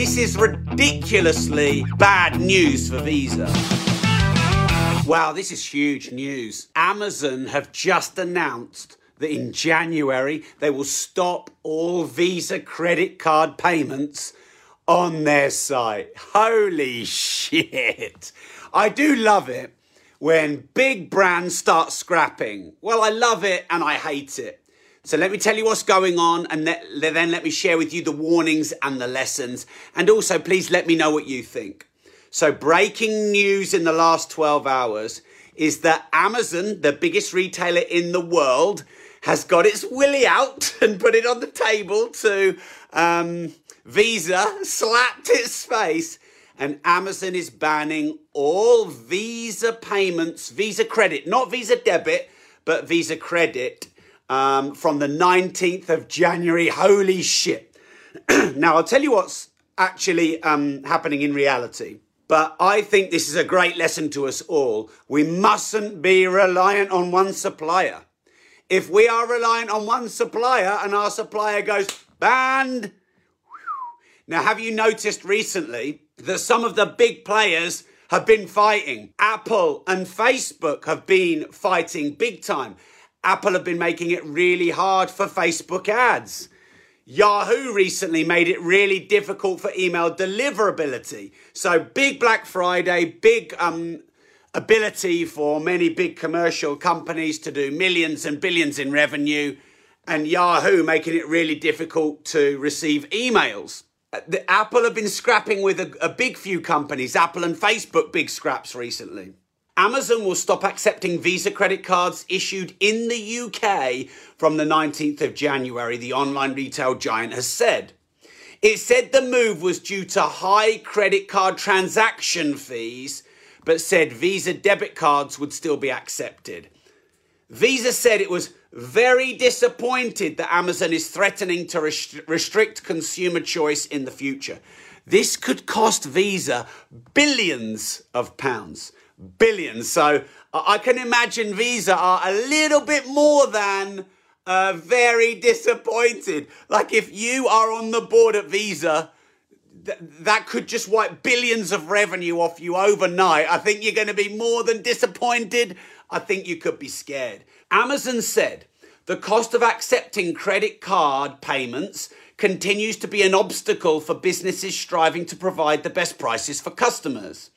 This is ridiculously bad news for Visa. Wow, this is huge news. Amazon have just announced that in January they will stop all Visa credit card payments on their site. Holy shit. I do love it when big brands start scrapping. Well, I love it and I hate it. So let me tell you what's going on and then let me share with you the warnings and the lessons. And also, please let me know what you think. So, breaking news in the last 12 hours is that Amazon, the biggest retailer in the world, has got its willy out and put it on the table to um, Visa, slapped its face, and Amazon is banning all Visa payments, Visa credit, not Visa debit, but Visa credit um, from the 19th of January. Holy shit. now, I'll tell you what's actually um, happening in reality. But I think this is a great lesson to us all. We mustn't be reliant on one supplier. If we are reliant on one supplier and our supplier goes banned, now have you noticed recently that some of the big players have been fighting? Apple and Facebook have been fighting big time. Apple have been making it really hard for Facebook ads. Yahoo recently made it really difficult for email deliverability. So big Black Friday, big um, ability for many big commercial companies to do millions and billions in revenue, and Yahoo making it really difficult to receive emails. The, Apple have been scrapping with a, a big few companies, Apple and Facebook, big scraps recently. Amazon will stop accepting Visa credit cards issued in the UK from the 19th of January, the online retail giant has said. It said the move was due to high credit card transaction fees but said Visa debit cards would still be accepted. Visa said it was very disappointed that Amazon is threatening to rest- restrict consumer choice in the future. This could cost Visa billions of pounds. Billions. So I can imagine Visa are a little bit more than uh, very disappointed. Like if you are on the board at Visa, th- that could just wipe billions of revenue off you overnight. I think you're going to be more than disappointed. I think you could be scared. Amazon said the cost of accepting credit card payments continues to be an obstacle for businesses striving to provide the best prices for customers.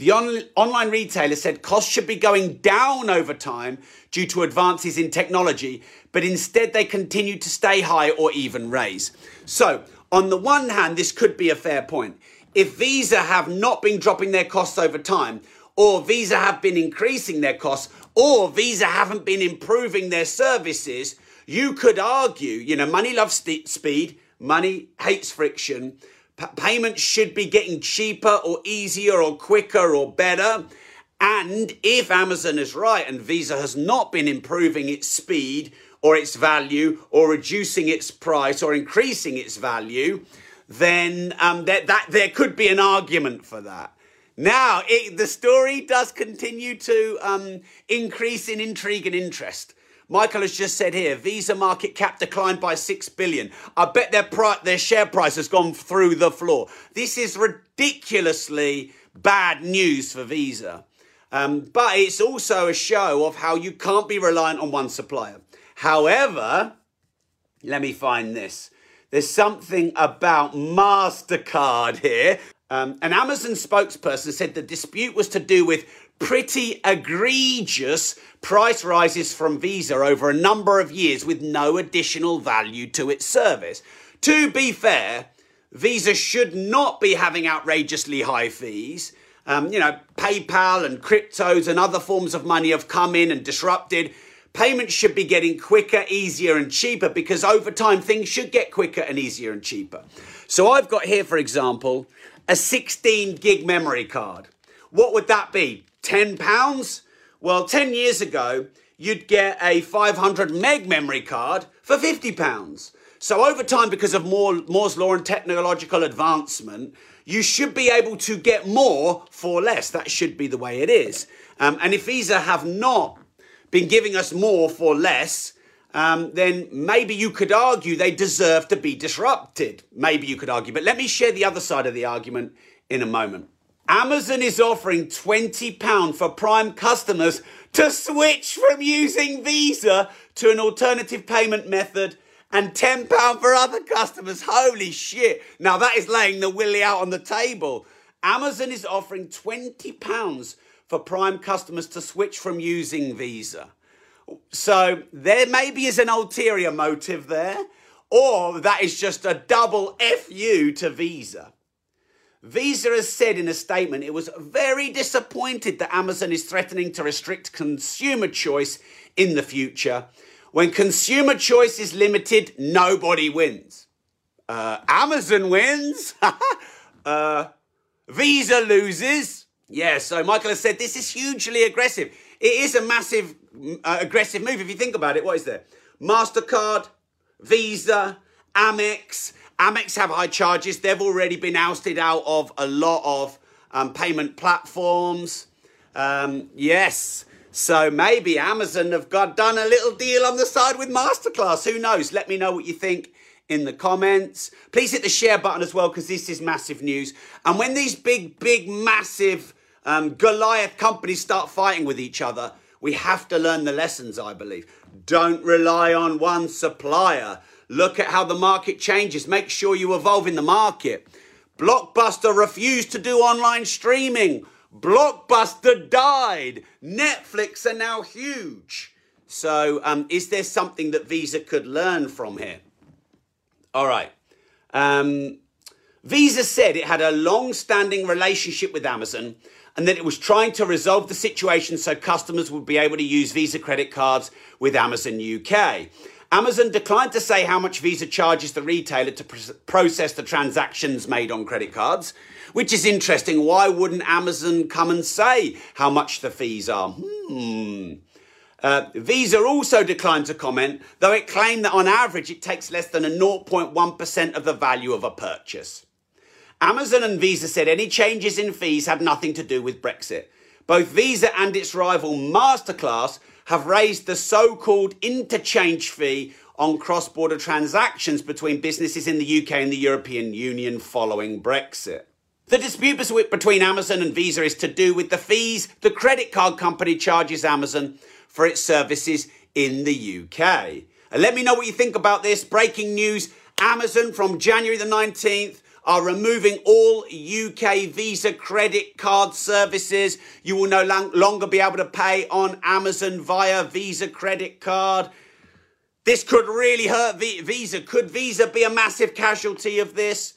The on- online retailer said costs should be going down over time due to advances in technology, but instead they continue to stay high or even raise. So, on the one hand, this could be a fair point. If Visa have not been dropping their costs over time, or Visa have been increasing their costs, or Visa haven't been improving their services, you could argue, you know, money loves st- speed, money hates friction. P- payments should be getting cheaper or easier or quicker or better. And if Amazon is right and Visa has not been improving its speed or its value or reducing its price or increasing its value, then um, that, that there could be an argument for that. Now, it, the story does continue to um, increase in intrigue and interest. Michael has just said here, Visa market cap declined by 6 billion. I bet their, pri- their share price has gone through the floor. This is ridiculously bad news for Visa. Um, but it's also a show of how you can't be reliant on one supplier. However, let me find this. There's something about MasterCard here. Um, an Amazon spokesperson said the dispute was to do with pretty egregious price rises from Visa over a number of years with no additional value to its service. To be fair, Visa should not be having outrageously high fees. Um, you know, PayPal and cryptos and other forms of money have come in and disrupted payments should be getting quicker, easier, and cheaper because over time things should get quicker and easier and cheaper. So I've got here, for example, a 16 gig memory card. What would that be? 10 pounds? Well, 10 years ago, you'd get a 500 meg memory card for 50 pounds. So over time, because of Moore's law and technological advancement, you should be able to get more for less. That should be the way it is. Um, and if Visa have not been giving us more for less, um, then maybe you could argue they deserve to be disrupted. Maybe you could argue. But let me share the other side of the argument in a moment. Amazon is offering £20 for Prime customers to switch from using Visa to an alternative payment method and £10 for other customers. Holy shit. Now that is laying the willy out on the table. Amazon is offering £20 for Prime customers to switch from using Visa. So there maybe is an ulterior motive there, or that is just a double FU to Visa. Visa has said in a statement it was very disappointed that Amazon is threatening to restrict consumer choice in the future. When consumer choice is limited, nobody wins. Uh, Amazon wins. uh, Visa loses. Yeah, so Michael has said this is hugely aggressive. It is a massive, uh, aggressive move. If you think about it, what is there? MasterCard, Visa, Amex, Amex have high charges. They've already been ousted out of a lot of um, payment platforms. Um, yes. So maybe Amazon have got done a little deal on the side with Masterclass. Who knows? Let me know what you think in the comments. Please hit the share button as well because this is massive news. And when these big, big, massive um, Goliath companies start fighting with each other, we have to learn the lessons, I believe. Don't rely on one supplier. Look at how the market changes. Make sure you evolve in the market. Blockbuster refused to do online streaming. Blockbuster died. Netflix are now huge. So, um, is there something that Visa could learn from here? All right. Um, Visa said it had a long standing relationship with Amazon and that it was trying to resolve the situation so customers would be able to use Visa credit cards with Amazon UK. Amazon declined to say how much Visa charges the retailer to pr- process the transactions made on credit cards, which is interesting. Why wouldn't Amazon come and say how much the fees are? Hmm. Uh, Visa also declined to comment, though it claimed that on average it takes less than a 0.1% of the value of a purchase. Amazon and Visa said any changes in fees had nothing to do with Brexit. Both Visa and its rival Masterclass have raised the so called interchange fee on cross border transactions between businesses in the UK and the European Union following Brexit. The dispute between Amazon and Visa is to do with the fees the credit card company charges Amazon for its services in the UK. And uh, let me know what you think about this. Breaking news Amazon from January the 19th are removing all UK Visa credit card services. You will no long- longer be able to pay on Amazon via Visa credit card. This could really hurt Visa. Could Visa be a massive casualty of this?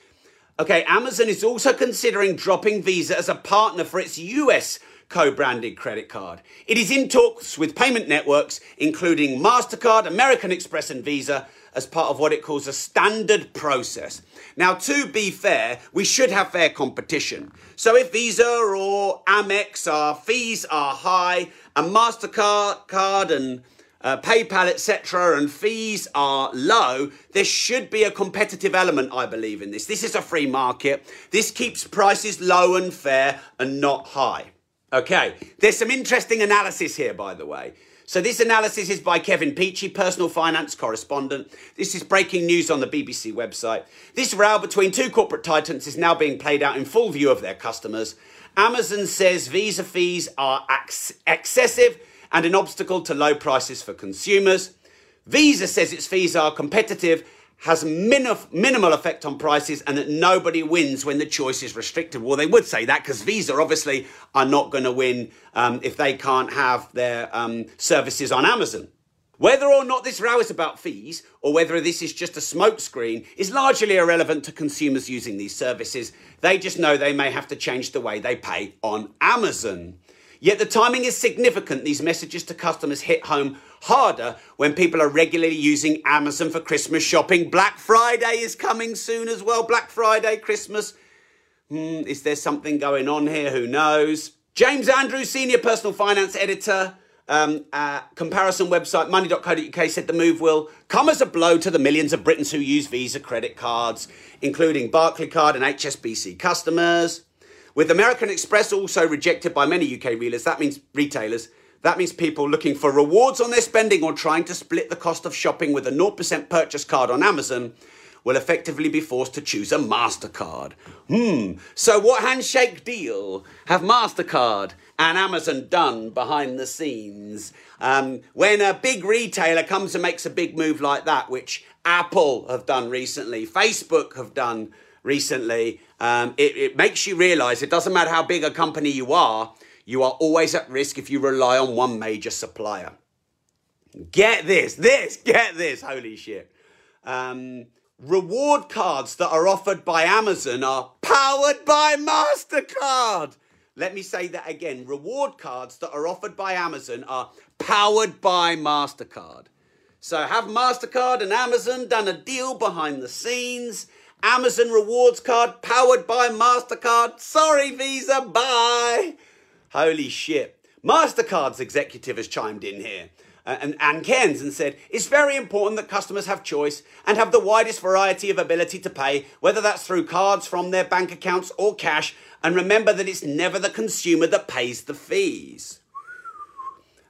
Okay, Amazon is also considering dropping Visa as a partner for its US co branded credit card. It is in talks with payment networks, including MasterCard, American Express, and Visa, as part of what it calls a standard process. Now, to be fair, we should have fair competition. So if Visa or Amex, our fees are high, and MasterCard card and uh, PayPal, etc., and fees are low, there should be a competitive element, I believe, in this. This is a free market. This keeps prices low and fair and not high. Okay, there's some interesting analysis here, by the way. So this analysis is by Kevin Peachey, personal finance correspondent. This is breaking news on the BBC website. This row between two corporate titans is now being played out in full view of their customers. Amazon says visa fees are ex- excessive and an obstacle to low prices for consumers. Visa says its fees are competitive has minimal effect on prices and that nobody wins when the choice is restricted. Well, they would say that because Visa obviously are not going to win um, if they can't have their um, services on Amazon. Whether or not this row is about fees or whether this is just a smokescreen is largely irrelevant to consumers using these services. They just know they may have to change the way they pay on Amazon. Yet the timing is significant. These messages to customers hit home harder when people are regularly using Amazon for Christmas shopping. Black Friday is coming soon as well. Black Friday, Christmas. Hmm, is there something going on here? Who knows? James Andrews, senior personal finance editor. Um, uh, comparison website money.co.uk said the move will come as a blow to the millions of Britons who use Visa credit cards, including Barclaycard and HSBC customers. With American Express also rejected by many UK retailers, that means retailers, That means people looking for rewards on their spending or trying to split the cost of shopping with a 0% purchase card on Amazon will effectively be forced to choose a MasterCard. Hmm, so what handshake deal have MasterCard and Amazon done behind the scenes? Um, when a big retailer comes and makes a big move like that, which Apple have done recently, Facebook have done recently, um, it, it makes you realize it doesn't matter how big a company you are, you are always at risk if you rely on one major supplier. Get this, this, get this, holy shit. Um, reward cards that are offered by Amazon are powered by MasterCard. Let me say that again. Reward cards that are offered by Amazon are powered by MasterCard. So, have MasterCard and Amazon done a deal behind the scenes? Amazon rewards card powered by MasterCard. Sorry, Visa, bye. Holy shit. MasterCard's executive has chimed in here. Uh, and Ann Cairns and said, It's very important that customers have choice and have the widest variety of ability to pay, whether that's through cards from their bank accounts or cash. And remember that it's never the consumer that pays the fees.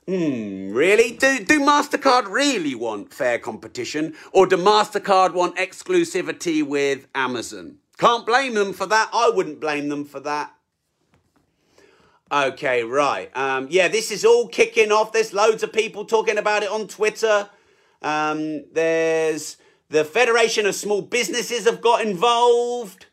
Hmm, really? Do, do MasterCard really want fair competition? Or do MasterCard want exclusivity with Amazon? Can't blame them for that. I wouldn't blame them for that. Okay, right. Um, yeah, this is all kicking off. There's loads of people talking about it on Twitter. Um, there's the Federation of Small Businesses have got involved.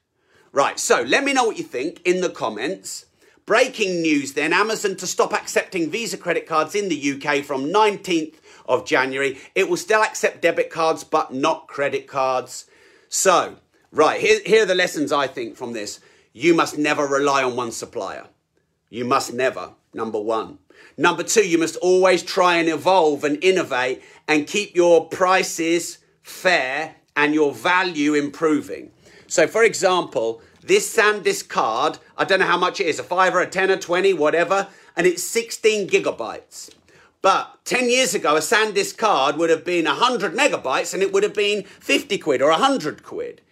Right, so let me know what you think in the comments. Breaking news then Amazon to stop accepting Visa credit cards in the UK from 19th of January. It will still accept debit cards, but not credit cards. So, right, here, here are the lessons I think from this. You must never rely on one supplier. You must never, number one. Number two, you must always try and evolve and innovate and keep your prices fair and your value improving. So, for example, this SanDisk card, I don't know how much it is, a five or a 10 or 20, whatever, and it's 16 gigabytes. But 10 years ago, a SanDisk card would have been 100 megabytes and it would have been 50 quid or 100 quid.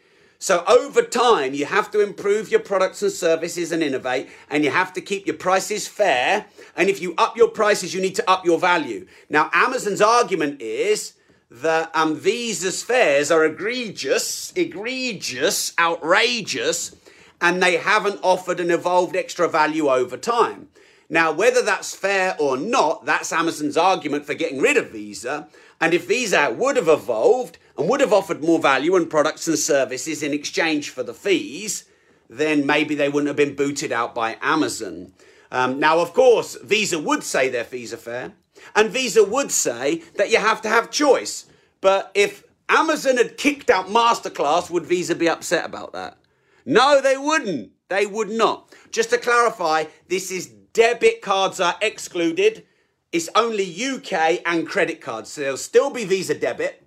So over time, you have to improve your products and services and innovate, and you have to keep your prices fair. And if you up your prices, you need to up your value. Now, Amazon's argument is that um, Visa's fares are egregious, egregious, outrageous, and they haven't offered an evolved extra value over time. Now, whether that's fair or not, that's Amazon's argument for getting rid of Visa. And if Visa would have evolved and would have offered more value and products and services in exchange for the fees, then maybe they wouldn't have been booted out by Amazon. Um, now, of course, Visa would say their fees are fair, and Visa would say that you have to have choice. But if Amazon had kicked out Masterclass, would Visa be upset about that? No, they wouldn't. They would not. Just to clarify, this is debit cards are excluded. It's only UK and credit cards. So there'll still be Visa debit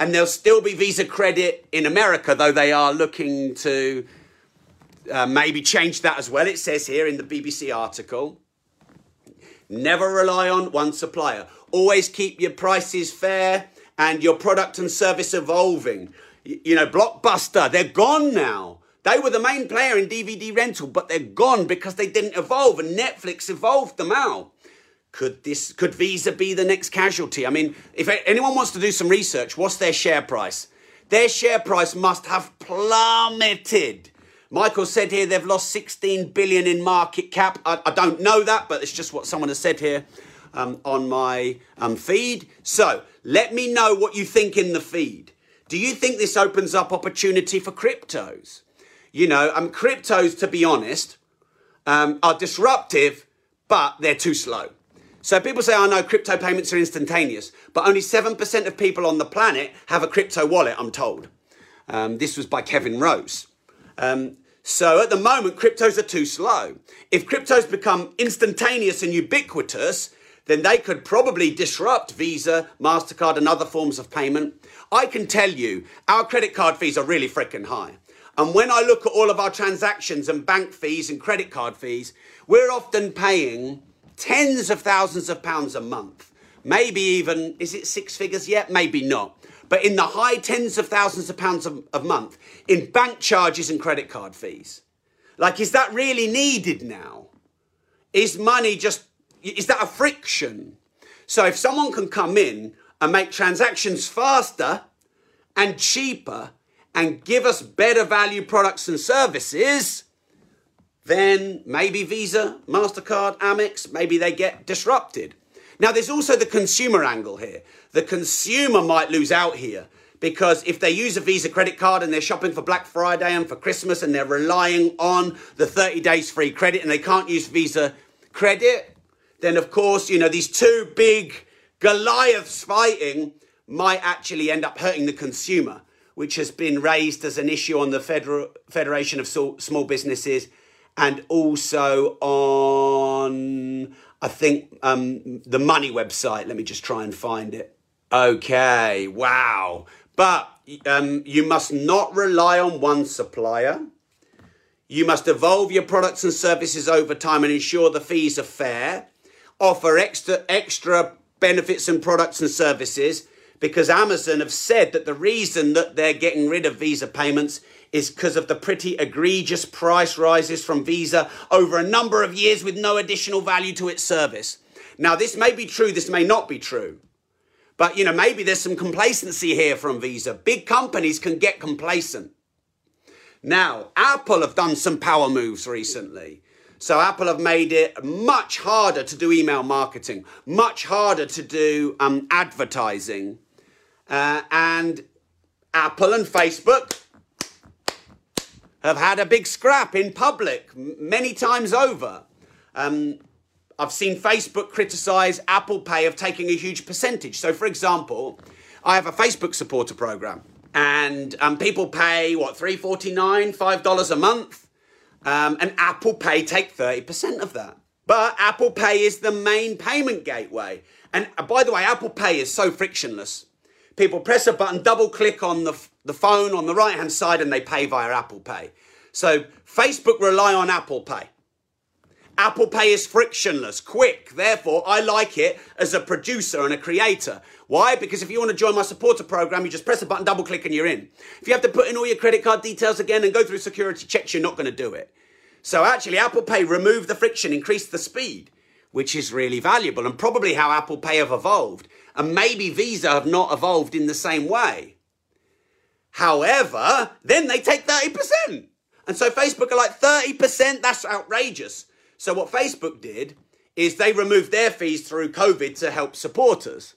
and there'll still be Visa credit in America, though they are looking to uh, maybe change that as well. It says here in the BBC article. Never rely on one supplier. Always keep your prices fair and your product and service evolving. You know, Blockbuster, they're gone now. They were the main player in DVD rental, but they're gone because they didn't evolve and Netflix evolved them out. Could this could Visa be the next casualty? I mean, if anyone wants to do some research, what's their share price? Their share price must have plummeted. Michael said here they've lost 16 billion in market cap. I, I don't know that, but it's just what someone has said here um, on my um, feed. So let me know what you think in the feed. Do you think this opens up opportunity for cryptos? You know, um, cryptos, to be honest, um, are disruptive, but they're too slow. So people say, I oh, know crypto payments are instantaneous, but only 7% of people on the planet have a crypto wallet, I'm told. Um, this was by Kevin Rose. Um, so at the moment, cryptos are too slow. If cryptos become instantaneous and ubiquitous, then they could probably disrupt Visa, MasterCard, and other forms of payment. I can tell you, our credit card fees are really freaking high. And when I look at all of our transactions and bank fees and credit card fees, we're often paying tens of thousands of pounds a month. Maybe even, is it six figures yet? Maybe not. But in the high tens of thousands of pounds a, a month in bank charges and credit card fees. Like, is that really needed now? Is money just is that a friction? So if someone can come in and make transactions faster and cheaper and give us better value products and services, then maybe Visa, MasterCard, Amex, maybe they get disrupted. Now, there's also the consumer angle here. The consumer might lose out here because if they use a Visa credit card and they're shopping for Black Friday and for Christmas and they're relying on the 30 days free credit and they can't use Visa credit, then of course, you know, these two big Goliaths fighting might actually end up hurting the consumer, which has been raised as an issue on the Federal Federation of Small Businesses and also on, I think, um, the money website. Let me just try and find it. Okay, wow. But um, you must not rely on one supplier. You must evolve your products and services over time and ensure the fees are fair. Offer extra extra benefits and products and services because Amazon have said that the reason that they're getting rid of Visa payments is because of the pretty egregious price rises from Visa over a number of years with no additional value to its service. Now, this may be true, this may not be true. But, you know, maybe there's some complacency here from Visa. Big companies can get complacent. Now, Apple have done some power moves recently. So Apple have made it much harder to do email marketing, much harder to do um, advertising. Uh, and Apple and Facebook have had a big scrap in public many times over. Um, I've seen Facebook criticize Apple Pay of taking a huge percentage. So, for example, I have a Facebook supporter program, and um, people pay what three forty nine, five dollars a month, um, and Apple Pay take thirty percent of that. But Apple Pay is the main payment gateway, and uh, by the way, Apple Pay is so frictionless. People press a button, double click on the the phone on the right hand side, and they pay via Apple Pay. So Facebook rely on Apple Pay. Apple Pay is frictionless, quick. Therefore, I like it as a producer and a creator. Why? Because if you want to join my supporter program, you just press a button, double click, and you're in. If you have to put in all your credit card details again and go through security checks, you're not going to do it. So actually, Apple Pay removed the friction, increased the speed, which is really valuable and probably how Apple Pay have evolved. And maybe Visa have not evolved in the same way. However, then they take 30%. And so Facebook are like, 30%? That's outrageous. So what Facebook did is they removed their fees through COVID to help supporters.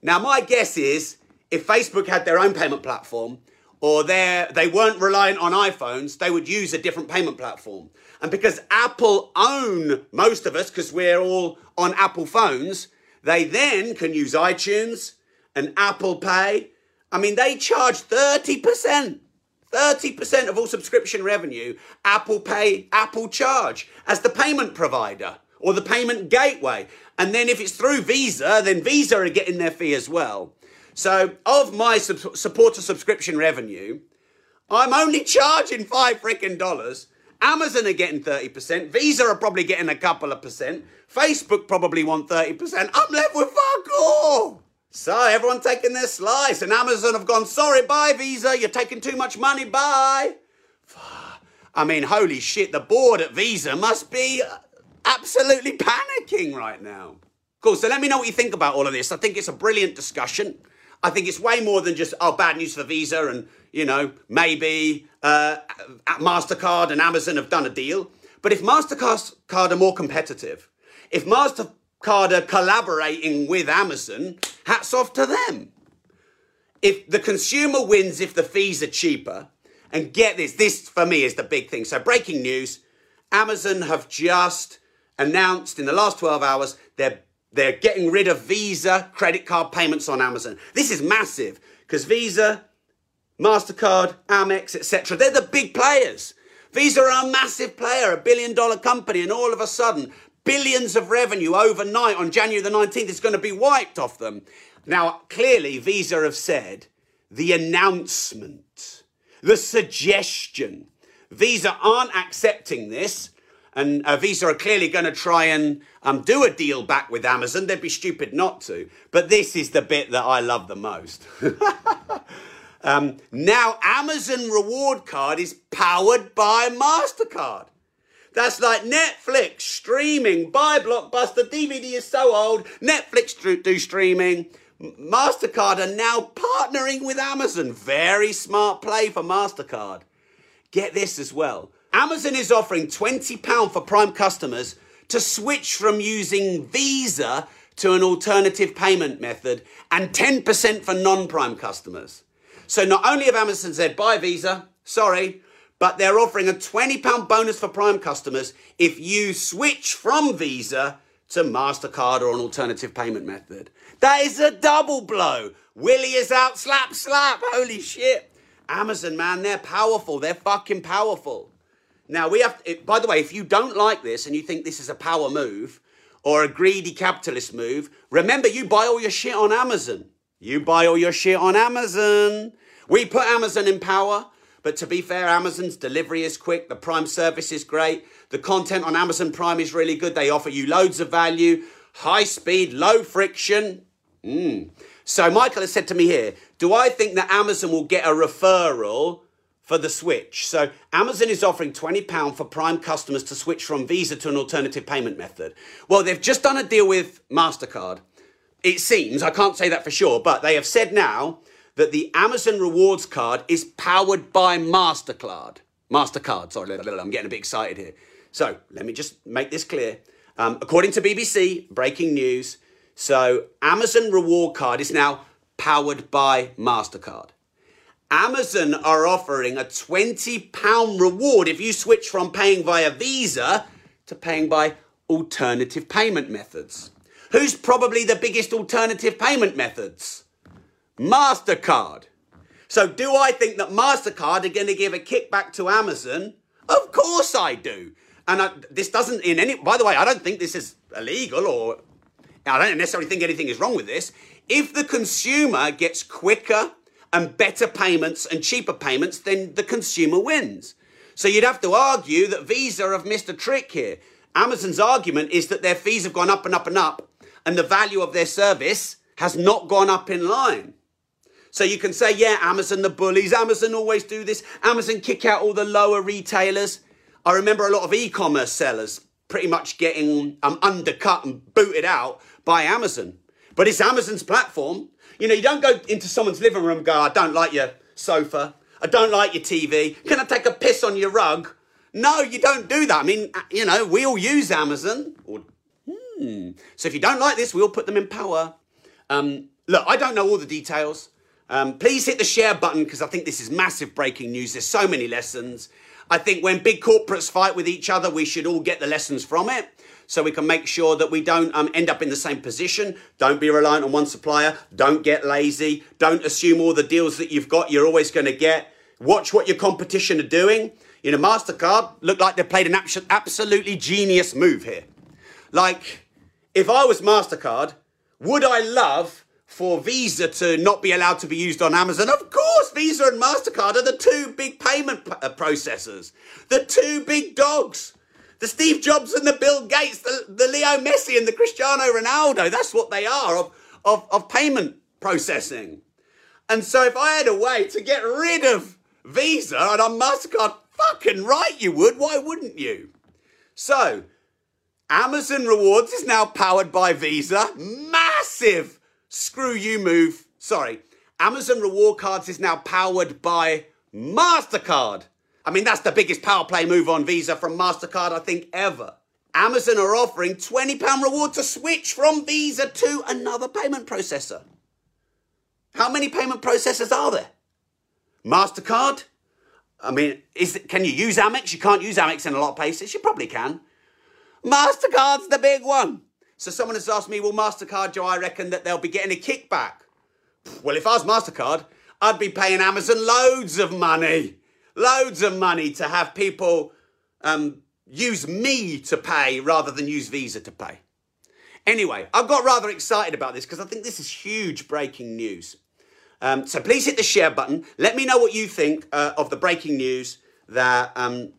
Now my guess is if Facebook had their own payment platform or they weren't reliant on iPhones, they would use a different payment platform. And because Apple own most of us, because we're all on Apple phones, they then can use iTunes and Apple Pay. I mean, they charge 30%. 30% of all subscription revenue, Apple Pay, Apple charge as the payment provider or the payment gateway. And then if it's through Visa, then Visa are getting their fee as well. So of my sub- supporter subscription revenue, I'm only charging five freaking dollars. Amazon are getting 30%. Visa are probably getting a couple of percent. Facebook probably want 30%. I'm left with fuck all. So everyone taking their slice, and Amazon have gone, sorry, bye, Visa, you're taking too much money, bye. I mean, holy shit, the board at Visa must be absolutely panicking right now. Cool, so let me know what you think about all of this. I think it's a brilliant discussion. I think it's way more than just, oh, bad news for Visa and, you know, maybe uh, MasterCard and Amazon have done a deal. But if MasterCard are more competitive, if Master Carter collaborating with Amazon, hats off to them. If the consumer wins if the fees are cheaper, and get this, this for me is the big thing. So, breaking news Amazon have just announced in the last 12 hours they're, they're getting rid of Visa credit card payments on Amazon. This is massive because Visa, MasterCard, Amex, etc., they're the big players. Visa are a massive player, a billion dollar company, and all of a sudden, billions of revenue overnight on January the 19th is going to be wiped off them. Now, clearly, Visa have said the announcement, the suggestion. Visa aren't accepting this, and uh, Visa are clearly going to try and um, do a deal back with Amazon. They'd be stupid not to. But this is the bit that I love the most. um, now, Amazon Reward Card is powered by MasterCard. That's like Netflix streaming, buy Blockbuster, DVD is so old, Netflix do, streaming. MasterCard are now partnering with Amazon. Very smart play for MasterCard. Get this as well. Amazon is offering £20 for Prime customers to switch from using Visa to an alternative payment method and 10% for non Prime customers. So not only have Amazon said buy Visa, sorry, but they're offering a £20 bonus for Prime customers if you switch from Visa to MasterCard or an alternative payment method. That is a double blow. Willie is out, slap, slap. Holy shit. Amazon, man, they're powerful. They're fucking powerful. Now, we have, by the way, if you don't like this and you think this is a power move or a greedy capitalist move, remember you buy all your shit on Amazon. You buy all your shit on Amazon. We put Amazon in power. But to be fair, Amazon's delivery is quick, the Prime service is great, the content on Amazon Prime is really good. They offer you loads of value, high speed, low friction. Mm. So Michael has said to me here, do I think that Amazon will get a referral for the switch? So Amazon is offering £20 for Prime customers to switch from Visa to an alternative payment method. Well, they've just done a deal with MasterCard. It seems, I can't say that for sure, but they have said now that the Amazon rewards card is powered by MasterCard. MasterCard, sorry, I'm getting a bit excited here. So let me just make this clear. Um, according to BBC, breaking news. So Amazon reward card is now powered by MasterCard. Amazon are offering a £20 reward if you switch from paying via Visa to paying by alternative payment methods. Who's probably the biggest alternative payment methods? MasterCard. So, do I think that MasterCard are going to give a kickback to Amazon? Of course I do. And I, this doesn't, in any, by the way, I don't think this is illegal or I don't necessarily think anything is wrong with this. If the consumer gets quicker and better payments and cheaper payments, then the consumer wins. So you'd have to argue that Visa have missed a trick here. Amazon's argument is that their fees have gone up and up and up, and the value of their service has not gone up in line. So you can say, yeah, Amazon the bullies. Amazon always do this. Amazon kick out all the lower retailers. I remember a lot of e-commerce sellers pretty much getting um, undercut and booted out by Amazon. But it's Amazon's platform. You know, you don't go into someone's living room and go, I don't like your sofa. I don't like your TV. Can I take a piss on your rug? No, you don't do that. I mean, uh, you know, we all use Amazon. Or, hmm. So if you don't like this, we'll put them in power. Um, look, I don't know all the details. Um, please hit the share button because I think this is massive breaking news. There's so many lessons. I think when big corporates fight with each other, we should all get the lessons from it so we can make sure that we don't um, end up in the same position. Don't be reliant on one supplier. Don't get lazy. Don't assume all the deals that you've got you're always going to get. Watch what your competition are doing. You know, MasterCard looked like they played an absolutely genius move here. Like, if I was MasterCard, would I love for Visa to not be allowed to be used on Amazon. Of course, Visa and MasterCard are the two big payment uh, processors, the two big dogs. The Steve Jobs and the Bill Gates, the, the Leo Messi and the Cristiano Ronaldo. That's what they are of, of, of payment processing. And so if I had a way to get rid of Visa and on MasterCard, fucking right you would. Why wouldn't you? So, Amazon Rewards is now powered by Visa. Massive screw you move. Sorry. Amazon Reward Cards is now powered by MasterCard. I mean, that's the biggest power play move on Visa from MasterCard, I think, ever. Amazon are offering £20 reward to switch from Visa to another payment processor. How many payment processors are there? MasterCard? I mean, is can you use Amex? You can't use Amex in a lot of places. You probably can. MasterCard's the big one. So someone has asked me, well, MasterCard, do I reckon that they'll be getting a kickback? Well, if I was MasterCard, I'd be paying Amazon loads of money, loads of money to have people um, use me to pay rather than use Visa to pay. Anyway, I've got rather excited about this because I think this is huge breaking news. Um, so please hit the share button. Let me know what you think uh, of the breaking news that um,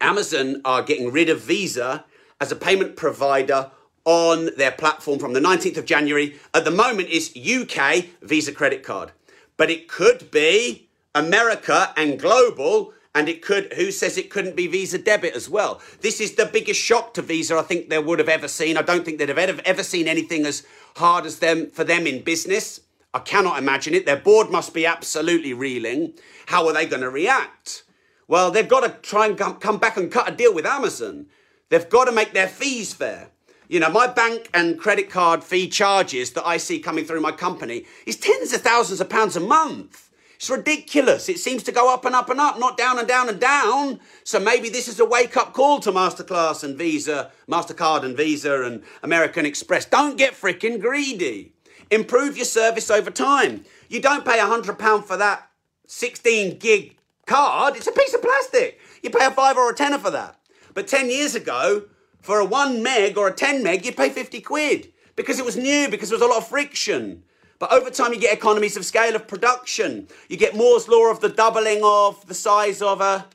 Amazon are getting rid of Visa as a payment provider on their platform from the 19th of January. At the moment, it's UK Visa credit card, but it could be America and global And it could, who says it couldn't be Visa debit as well? This is the biggest shock to Visa I think they would have ever seen. I don't think they'd have ever, ever seen anything as hard as them for them in business. I cannot imagine it. Their board must be absolutely reeling. How are they going to react? Well, they've got to try and come back and cut a deal with Amazon. They've got to make their fees fair. You know, my bank and credit card fee charges that I see coming through my company is tens of thousands of pounds a month. It's ridiculous. It seems to go up and up and up, not down and down and down. So maybe this is a wake up call to Masterclass and Visa, MasterCard and Visa and American Express. Don't get freaking greedy. Improve your service over time. You don't pay £100 for that 16 gig card, it's a piece of plastic. You pay a five or a tenner for that. But 10 years ago, for a one meg or a 10 meg, you'd pay 50 quid because it was new, because there was a lot of friction. But over time, you get economies of scale of production. You get Moore's law of the doubling of the size of a,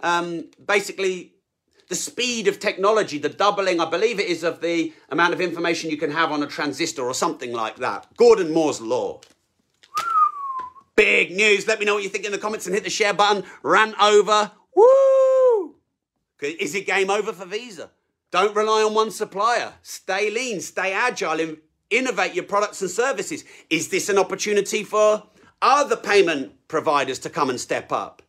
um, basically, the speed of technology, the doubling, I believe it is, of the amount of information you can have on a transistor or something like that. Gordon Moore's law. Big news. Let me know what you think in the comments and hit the share button. Rant over. Woo! Is it game over for Visa? Don't rely on one supplier. Stay lean, stay agile, innovate your products and services. Is this an opportunity for other payment providers to come and step up?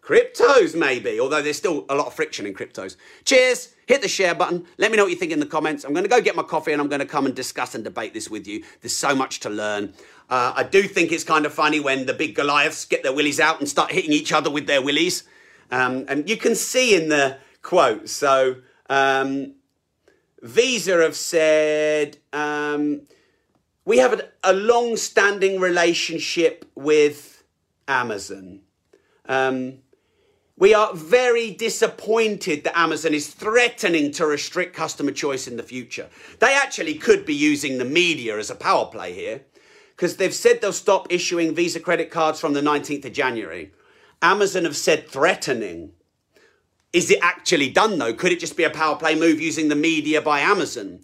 Cryptos, maybe, although there's still a lot of friction in cryptos. Cheers. Hit the share button. Let me know what you think in the comments. I'm going to go get my coffee and I'm going to come and discuss and debate this with you. There's so much to learn. Uh, I do think it's kind of funny when the big Goliaths get their willies out and start hitting each other with their willies. Um, and you can see in the quote, so um, Visa have said, um, we have a, a long standing relationship with Amazon. Um, we are very disappointed that Amazon is threatening to restrict customer choice in the future. They actually could be using the media as a power play here because they've said they'll stop issuing Visa credit cards from the 19th of January. Amazon have said threatening. Is it actually done though? Could it just be a power play move using the media by Amazon?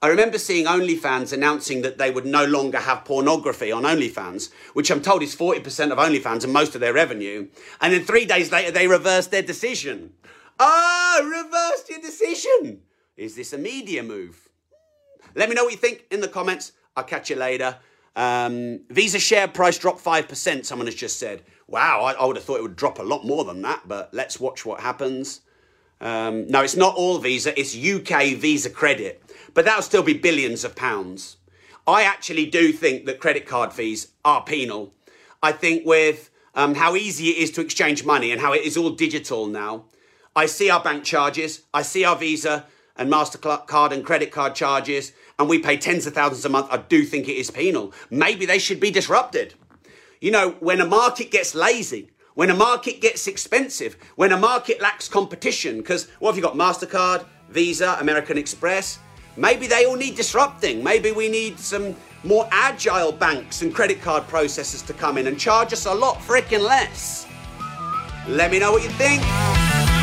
I remember seeing OnlyFans announcing that they would no longer have pornography on OnlyFans, which I'm told is 40% of OnlyFans and most of their revenue. And then three days later, they reversed their decision. Ah, oh, reversed your decision. Is this a media move? Let me know what you think in the comments. I'll catch you later. Um, Visa share price dropped 5%, someone has just said. Wow, I, I, would have thought it would drop a lot more than that, but let's watch what happens. Um, no, it's not all Visa, it's UK Visa credit but that'll still be billions of pounds. I actually do think that credit card fees are penal. I think with um, how easy it is to exchange money and how it is all digital now, I see our bank charges, I see our Visa and MasterCard and credit card charges, and we pay tens of thousands a month. I do think it is penal. Maybe they should be disrupted. You know, when a market gets lazy, when a market gets expensive, when a market lacks competition, because what have you got? MasterCard, Visa, American Express, Maybe they all need disrupting. Maybe we need some more agile banks and credit card processors to come in and charge us a lot freaking less. Let me know what you think.